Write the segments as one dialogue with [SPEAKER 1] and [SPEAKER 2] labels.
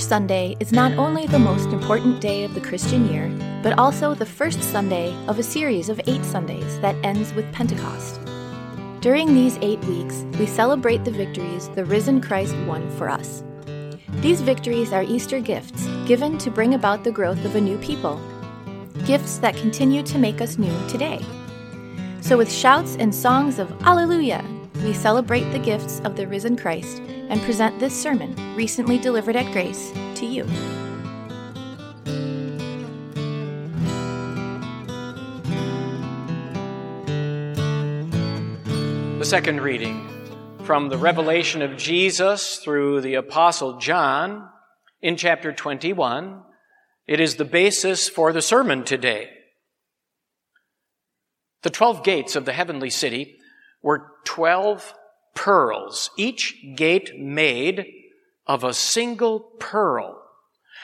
[SPEAKER 1] Sunday is not mm. only the most important day of the Christian year, but also the first Sunday of a series of eight Sundays that ends with Pentecost. During these eight weeks, we celebrate the victories the risen Christ won for us. These victories are Easter gifts given to bring about the growth of a new people, gifts that continue to make us new today. So, with shouts and songs of Alleluia, we celebrate the gifts of the risen Christ and present this sermon, recently delivered at Grace, to you.
[SPEAKER 2] The second reading from the revelation of Jesus through the Apostle John in chapter 21. It is the basis for the sermon today. The 12 gates of the heavenly city were 12 pearls, each gate made of a single pearl.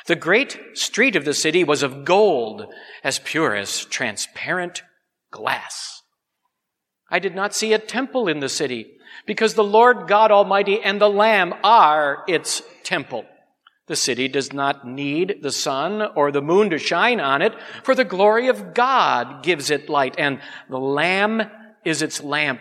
[SPEAKER 2] The great street of the city was of gold, as pure as transparent glass. I did not see a temple in the city, because the Lord God Almighty and the Lamb are its temple. The city does not need the sun or the moon to shine on it, for the glory of God gives it light, and the Lamb is its lamp.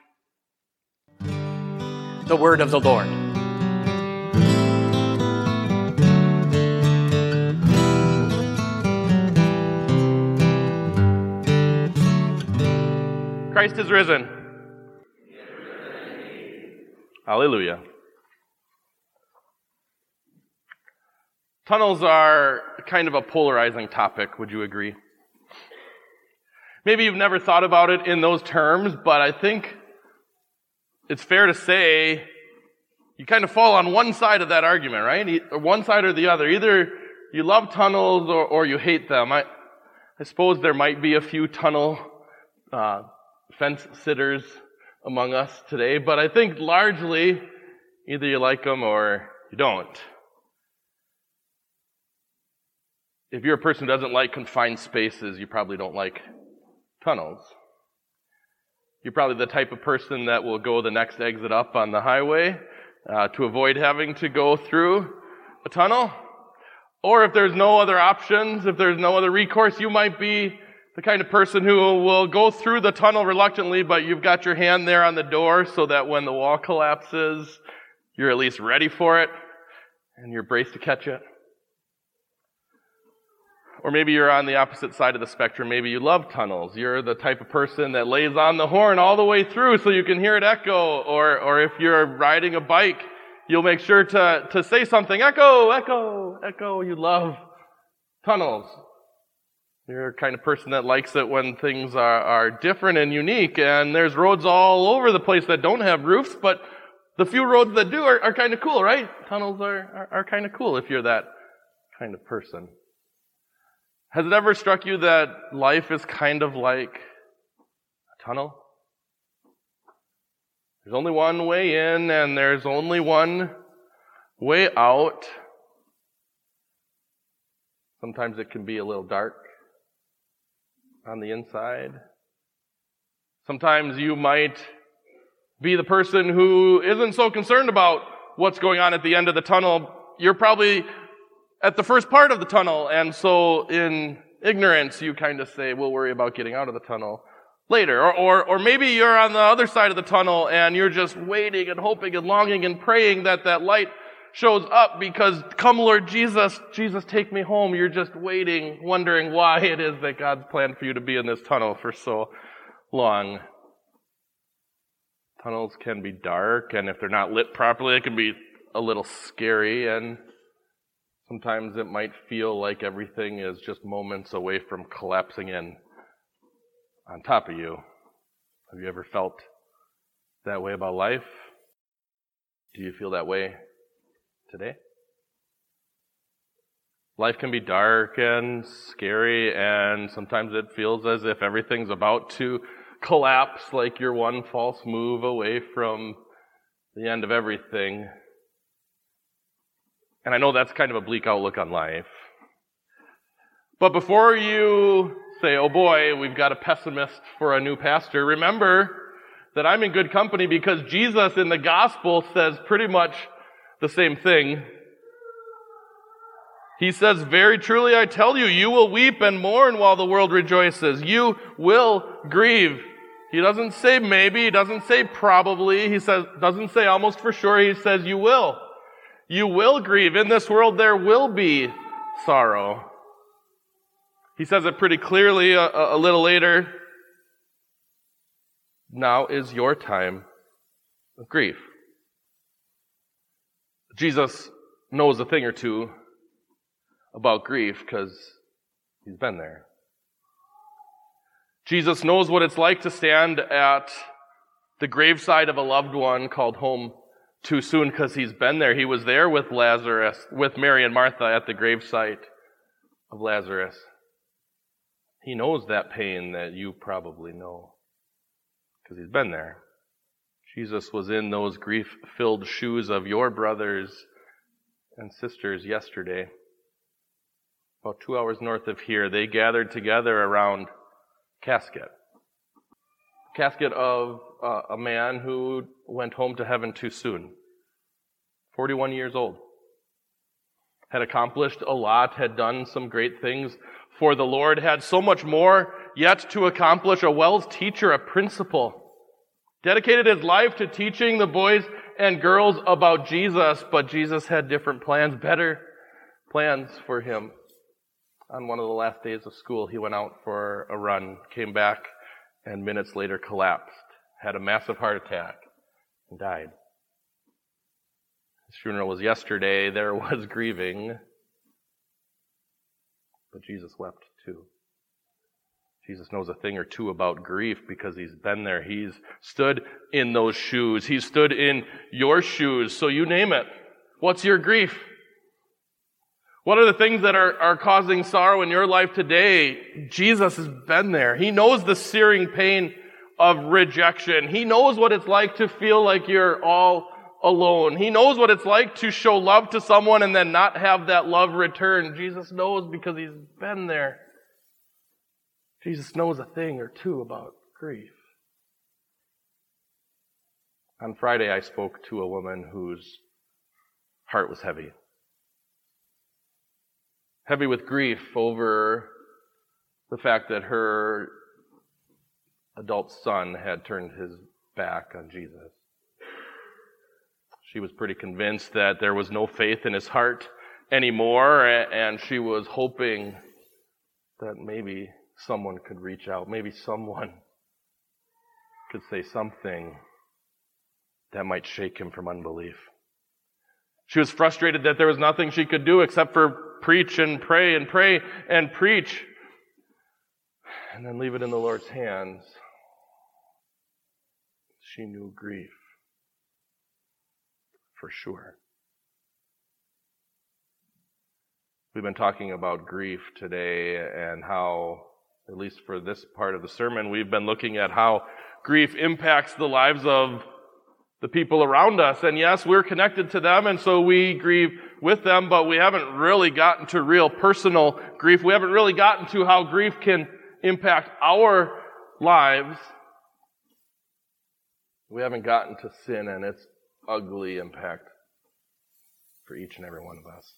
[SPEAKER 2] the word of the Lord.
[SPEAKER 3] Christ is risen. Hallelujah. Tunnels are kind of a polarizing topic, would you agree? Maybe you've never thought about it in those terms, but I think it's fair to say you kind of fall on one side of that argument, right? One side or the other. Either you love tunnels or, or you hate them. I, I suppose there might be a few tunnel uh, fence sitters among us today, but I think largely either you like them or you don't. If you're a person who doesn't like confined spaces, you probably don't like tunnels. You're probably the type of person that will go the next exit up on the highway uh, to avoid having to go through a tunnel. Or if there's no other options, if there's no other recourse, you might be the kind of person who will go through the tunnel reluctantly, but you've got your hand there on the door so that when the wall collapses, you're at least ready for it and you're braced to catch it. Or maybe you're on the opposite side of the spectrum. Maybe you love tunnels. You're the type of person that lays on the horn all the way through so you can hear it echo. Or, or if you're riding a bike, you'll make sure to, to say something. Echo, echo, echo. You love tunnels. You're a kind of person that likes it when things are, are different and unique. And there's roads all over the place that don't have roofs, but the few roads that do are, are kind of cool, right? Tunnels are, are, are kind of cool if you're that kind of person. Has it ever struck you that life is kind of like a tunnel? There's only one way in and there's only one way out. Sometimes it can be a little dark on the inside. Sometimes you might be the person who isn't so concerned about what's going on at the end of the tunnel. You're probably at the first part of the tunnel. And so in ignorance, you kind of say, we'll worry about getting out of the tunnel later. Or, or, or maybe you're on the other side of the tunnel and you're just waiting and hoping and longing and praying that that light shows up because come Lord Jesus, Jesus take me home. You're just waiting, wondering why it is that God's planned for you to be in this tunnel for so long. Tunnels can be dark and if they're not lit properly, it can be a little scary and Sometimes it might feel like everything is just moments away from collapsing in on top of you. Have you ever felt that way about life? Do you feel that way today? Life can be dark and scary, and sometimes it feels as if everything's about to collapse, like you're one false move away from the end of everything. And I know that's kind of a bleak outlook on life. But before you say, oh boy, we've got a pessimist for a new pastor, remember that I'm in good company because Jesus in the gospel says pretty much the same thing. He says, very truly I tell you, you will weep and mourn while the world rejoices. You will grieve. He doesn't say maybe, he doesn't say probably, he says, doesn't say almost for sure, he says you will. You will grieve. In this world there will be sorrow. He says it pretty clearly a, a little later. Now is your time of grief. Jesus knows a thing or two about grief because he's been there. Jesus knows what it's like to stand at the graveside of a loved one called home too soon because he's been there. He was there with Lazarus, with Mary and Martha at the gravesite of Lazarus. He knows that pain that you probably know because he's been there. Jesus was in those grief filled shoes of your brothers and sisters yesterday. About two hours north of here, they gathered together around casket. Casket of uh, a man who went home to heaven too soon. 41 years old. Had accomplished a lot, had done some great things, for the Lord, had so much more yet to accomplish, a WELS teacher, a principal. Dedicated his life to teaching the boys and girls about Jesus, but Jesus had different plans, better plans for him. On one of the last days of school, he went out for a run, came back, and minutes later collapsed, had a massive heart attack, and died. His funeral was yesterday. There was grieving. But Jesus wept too. Jesus knows a thing or two about grief because he's been there. He's stood in those shoes. He's stood in your shoes. So you name it. What's your grief? What are the things that are, are causing sorrow in your life today? Jesus has been there. He knows the searing pain of rejection. He knows what it's like to feel like you're all alone. He knows what it's like to show love to someone and then not have that love returned. Jesus knows because he's been there. Jesus knows a thing or two about grief. On Friday, I spoke to a woman whose heart was heavy. Heavy with grief over the fact that her adult son had turned his back on Jesus. She was pretty convinced that there was no faith in his heart anymore, and she was hoping that maybe someone could reach out, maybe someone could say something that might shake him from unbelief. She was frustrated that there was nothing she could do except for preach and pray and pray and preach and then leave it in the Lord's hands. She knew grief for sure. We've been talking about grief today and how, at least for this part of the sermon, we've been looking at how grief impacts the lives of the people around us. And yes, we're connected to them, and so we grieve with them, but we haven't really gotten to real personal grief. We haven't really gotten to how grief can impact our lives. We haven't gotten to sin and its ugly impact for each and every one of us.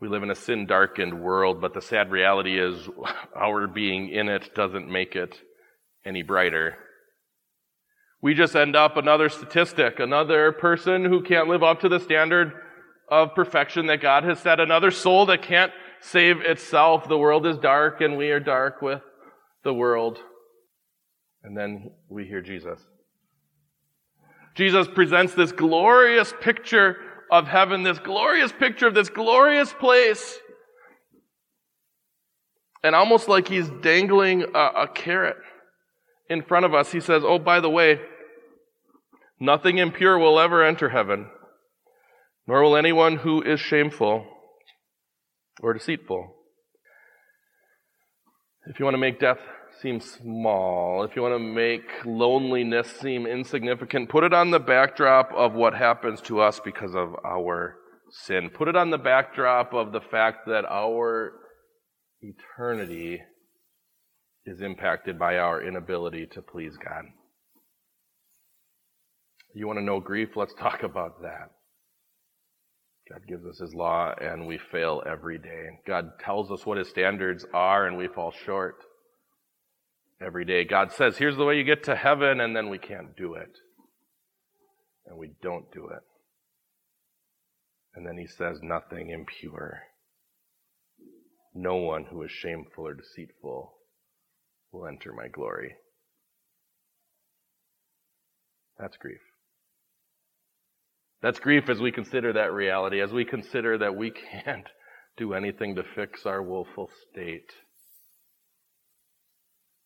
[SPEAKER 3] We live in a sin darkened world, but the sad reality is our being in it doesn't make it any brighter. We just end up another statistic, another person who can't live up to the standard of perfection that God has set, another soul that can't save itself. The world is dark and we are dark with the world. And then we hear Jesus. Jesus presents this glorious picture of heaven, this glorious picture of this glorious place. And almost like he's dangling a, a carrot in front of us, he says, Oh, by the way, nothing impure will ever enter heaven, nor will anyone who is shameful or deceitful. If you want to make death seem small, if you want to make loneliness seem insignificant, put it on the backdrop of what happens to us because of our sin. Put it on the backdrop of the fact that our eternity is impacted by our inability to please God. You want to know grief? Let's talk about that. God gives us His law and we fail every day. God tells us what His standards are and we fall short every day. God says, here's the way you get to heaven and then we can't do it. And we don't do it. And then He says, nothing impure. No one who is shameful or deceitful will enter my glory. That's grief. That's grief as we consider that reality, as we consider that we can't do anything to fix our woeful state.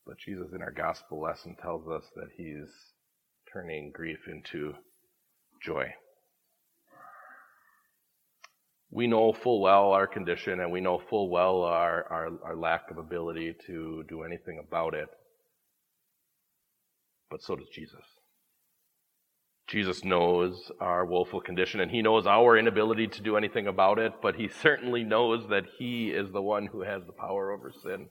[SPEAKER 3] But Jesus in our gospel lesson tells us that he's turning grief into joy. We know full well our condition and we know full well our, our, our lack of ability to do anything about it. But so does Jesus. Jesus knows our woeful condition and he knows our inability to do anything about it, but he certainly knows that he is the one who has the power over sin.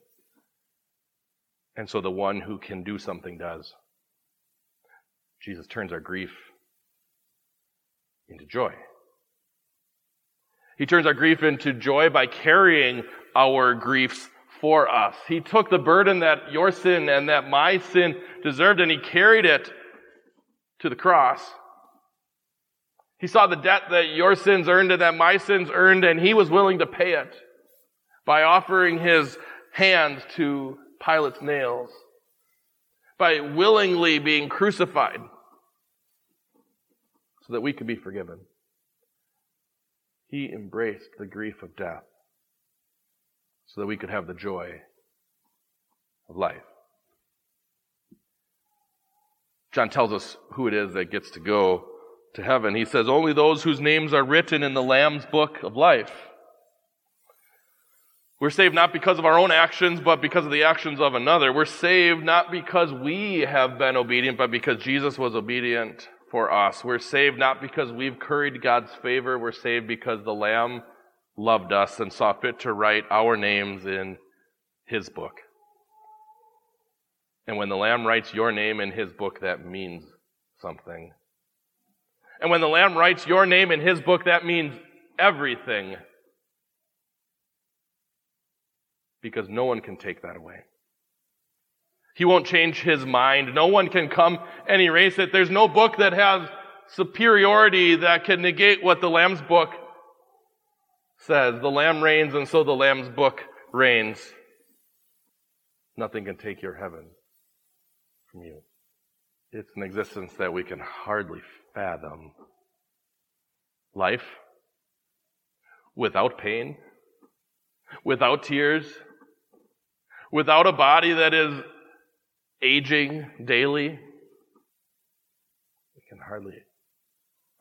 [SPEAKER 3] And so the one who can do something does. Jesus turns our grief into joy. He turns our grief into joy by carrying our griefs for us. He took the burden that your sin and that my sin deserved and he carried it to the cross. He saw the debt that your sins earned and that my sins earned, and he was willing to pay it by offering his hand to Pilate's nails, by willingly being crucified so that we could be forgiven. He embraced the grief of death so that we could have the joy of life. John tells us who it is that gets to go to heaven. He says, Only those whose names are written in the Lamb's book of life. We're saved not because of our own actions, but because of the actions of another. We're saved not because we have been obedient, but because Jesus was obedient for us. We're saved not because we've curried God's favor. We're saved because the Lamb loved us and saw fit to write our names in His book. And when the Lamb writes your name in his book, that means something. And when the Lamb writes your name in his book, that means everything. Because no one can take that away. He won't change his mind. No one can come and erase it. There's no book that has superiority that can negate what the Lamb's book says. The Lamb reigns, and so the Lamb's book reigns. Nothing can take your heaven from you. It's an existence that we can hardly fathom. Life without pain, without tears, without a body that is aging daily. We can hardly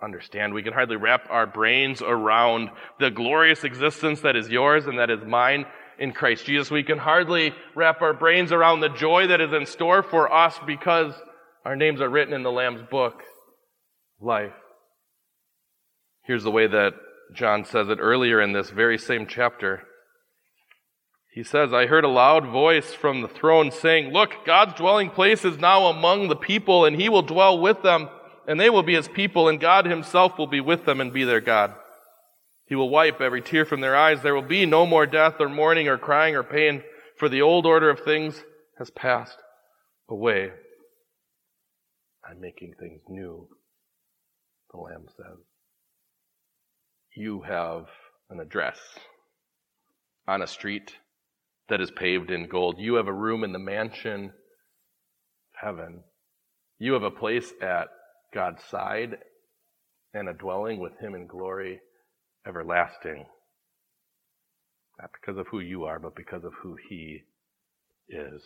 [SPEAKER 3] understand. We can hardly wrap our brains around the glorious existence that is yours and that is mine in Christ Jesus. We can hardly wrap our brains around the joy that is in store for us because our names are written in the Lamb's book, life. Here's the way that John says it earlier in this very same chapter. He says, I heard a loud voice from the throne saying, Look, God's dwelling place is now among the people, and he will dwell with them, and they will be his people, and God himself will be with them and be their God. He will wipe every tear from their eyes. There will be no more death or mourning or crying or pain, for the old order of things has passed away. I'm making things new, the Lamb says. You have an address on a street that is paved in gold. You have a room in the mansion of heaven. You have a place at God's side and a dwelling with Him in glory everlasting. Not because of who you are, but because of who He is.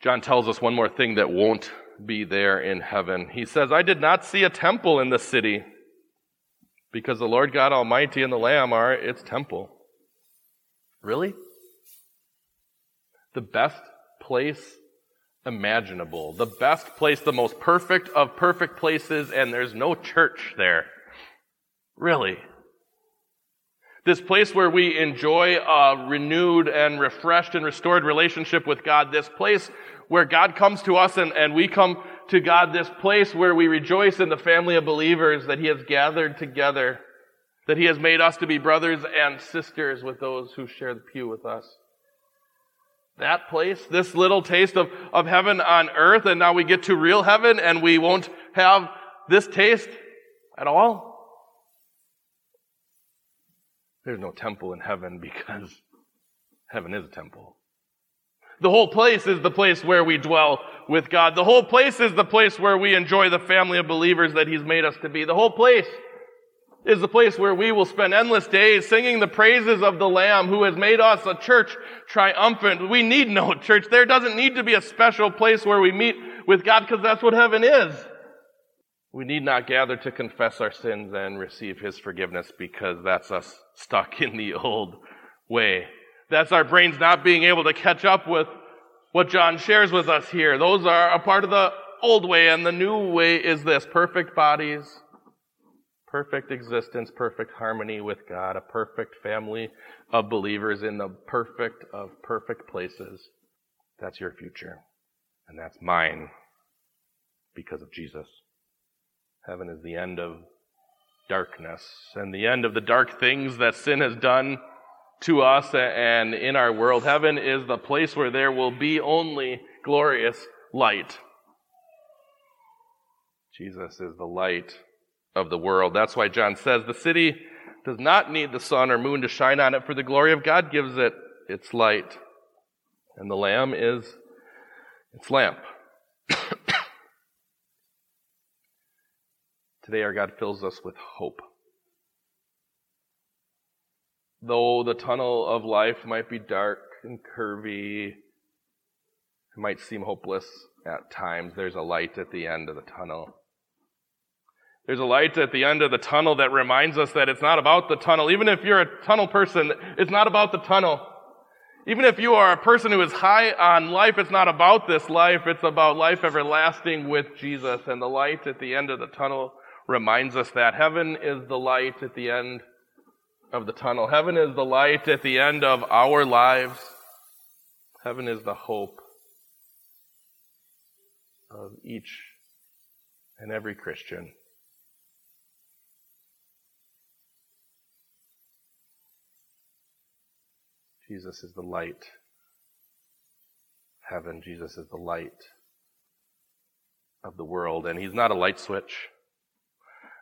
[SPEAKER 3] John tells us one more thing that won't be there in heaven. He says, I did not see a temple in the city because the Lord God Almighty and the Lamb are its temple. Really? The best place imaginable. The best place, the most perfect of perfect places, and there's no church there. Really. This place where we enjoy a renewed and refreshed and restored relationship with God. This place where God comes to us and, and we come to God. This place where we rejoice in the family of believers that He has gathered together. That He has made us to be brothers and sisters with those who share the pew with us that place, this little taste of, of heaven on earth, and now we get to real heaven and we won't have this taste at all? There's no temple in heaven because heaven is a temple. The whole place is the place where we dwell with God. The whole place is the place where we enjoy the family of believers that He's made us to be. The whole place is the place where we will spend endless days singing the praises of the Lamb who has made us a church triumphant. We need no church. There doesn't need to be a special place where we meet with God because that's what heaven is. We need not gather to confess our sins and receive His forgiveness because that's us stuck in the old way. That's our brains not being able to catch up with what John shares with us here. Those are a part of the old way and the new way is this perfect bodies, perfect existence, perfect harmony with God, a perfect family of believers in the perfect of perfect places. That's your future. And that's mine because of Jesus. Heaven is the end of darkness and the end of the dark things that sin has done to us and in our world. Heaven is the place where there will be only glorious light. Jesus is the light of the world. That's why John says the city does not need the sun or moon to shine on it, for the glory of God gives it its light. And the Lamb is its lamp. Today, our God fills us with hope. Though the tunnel of life might be dark and curvy, it might seem hopeless at times, there's a light at the end of the tunnel. There's a light at the end of the tunnel that reminds us that it's not about the tunnel. Even if you're a tunnel person, it's not about the tunnel. Even if you are a person who is high on life, it's not about this life. It's about life everlasting with Jesus. And the light at the end of the tunnel reminds us that heaven is the light at the end of the tunnel. Heaven is the light at the end of our lives. Heaven is the hope of each and every Christian. Jesus is the light. Heaven, Jesus is the light of the world. And he's not a light switch.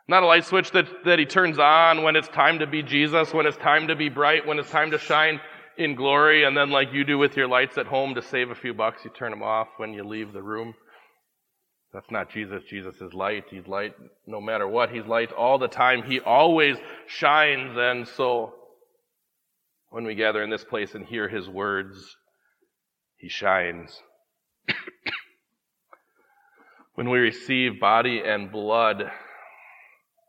[SPEAKER 3] Not a light switch that, that he turns on when it's time to be Jesus, when it's time to be bright, when it's time to shine in glory, and then like you do with your lights at home to save a few bucks, you turn them off when you leave the room. That's not Jesus. Jesus is light. He's light no matter what. He's light all the time. He always shines. And so when we gather in this place and hear his words, he shines. when we receive body and blood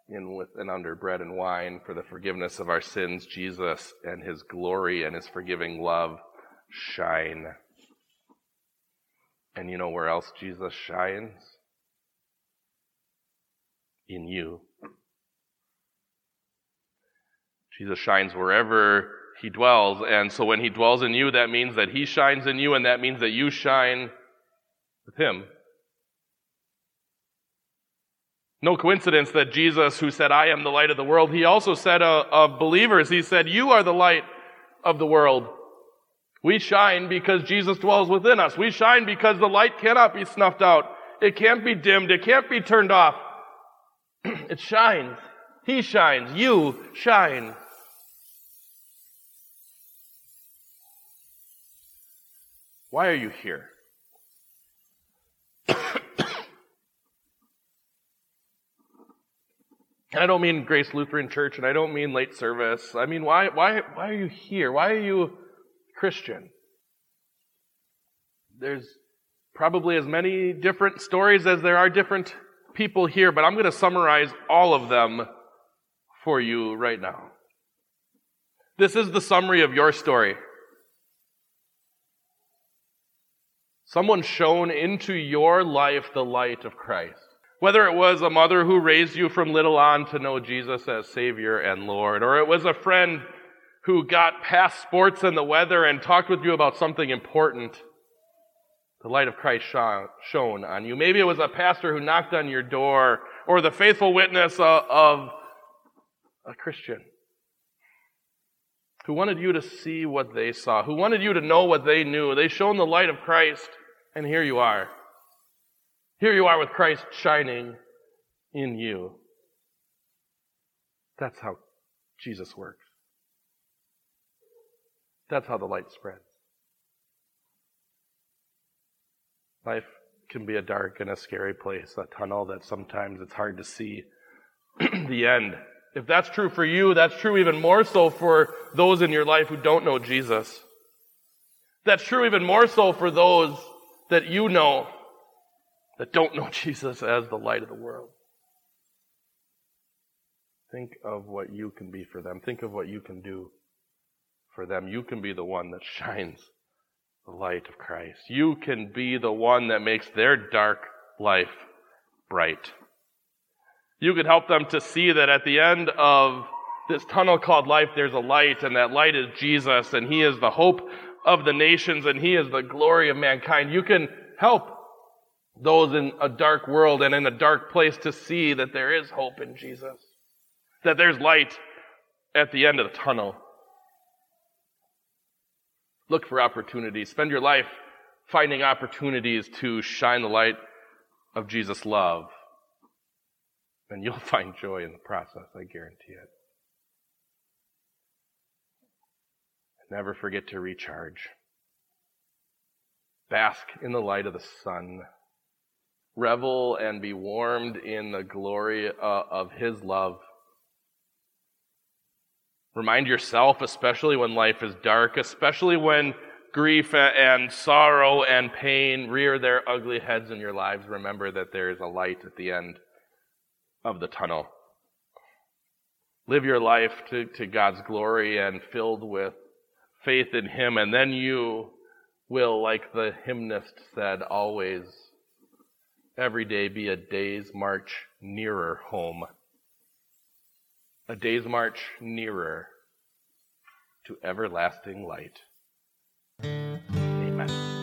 [SPEAKER 3] in with and under bread and wine for the forgiveness of our sins, Jesus and his glory and his forgiving love shine. And you know where else Jesus shines? In you. Jesus shines wherever he dwells. And so when he dwells in you, that means that he shines in you, and that means that you shine with him. No coincidence that Jesus, who said, I am the light of the world, he also said uh, of believers, he said, You are the light of the world. We shine because Jesus dwells within us. We shine because the light cannot be snuffed out. It can't be dimmed. It can't be turned off. it shines. He shines. You shine. Why are you here? and I don't mean Grace Lutheran Church, and I don't mean late service. I mean, why, why, why are you here? Why are you Christian? There's probably as many different stories as there are different people here, but I'm going to summarize all of them for you right now. This is the summary of your story. Someone shone into your life the light of Christ. Whether it was a mother who raised you from little on to know Jesus as Savior and Lord, or it was a friend who got past sports and the weather and talked with you about something important, the light of Christ shone on you. Maybe it was a pastor who knocked on your door, or the faithful witness uh, of a Christian who wanted you to see what they saw, who wanted you to know what they knew. They shone the light of Christ, and here you are. Here you are with Christ shining in you. That's how Jesus works. That's how the light spreads. Life can be a dark and a scary place, a tunnel that sometimes it's hard to see the end. If that's true for you, that's true even more so for those in your life who don't know Jesus. That's true even more so for those that you know that don't know Jesus as the light of the world. Think of what you can be for them. Think of what you can do for them. You can be the one that shines the light of Christ. You can be the one that makes their dark life bright. You could help them to see that at the end of this tunnel called life, there's a light, and that light is Jesus, and He is the hope of the nations, and He is the glory of mankind. You can help those in a dark world and in a dark place to see that there is hope in Jesus, that there's light at the end of the tunnel. Look for opportunities. Spend your life finding opportunities to shine the light of Jesus' love and you'll find joy in the process, I guarantee it. Never forget to recharge. Bask in the light of the sun. Revel and be warmed in the glory uh, of His love. Remind yourself, especially when life is dark, especially when grief and sorrow and pain rear their ugly heads in your lives, remember that there is a light at the end of the tunnel. Live your life to, to God's glory and filled with faith in Him, and then you will, like the hymnist said, always, every day be a day's march nearer home. A day's march nearer to everlasting light. Amen.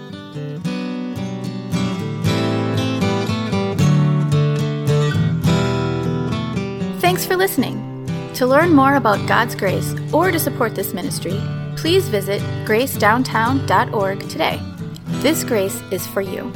[SPEAKER 1] Thanks for listening. To learn more about God's grace or to support this ministry, please visit gracedowntown.org today. This grace is for you.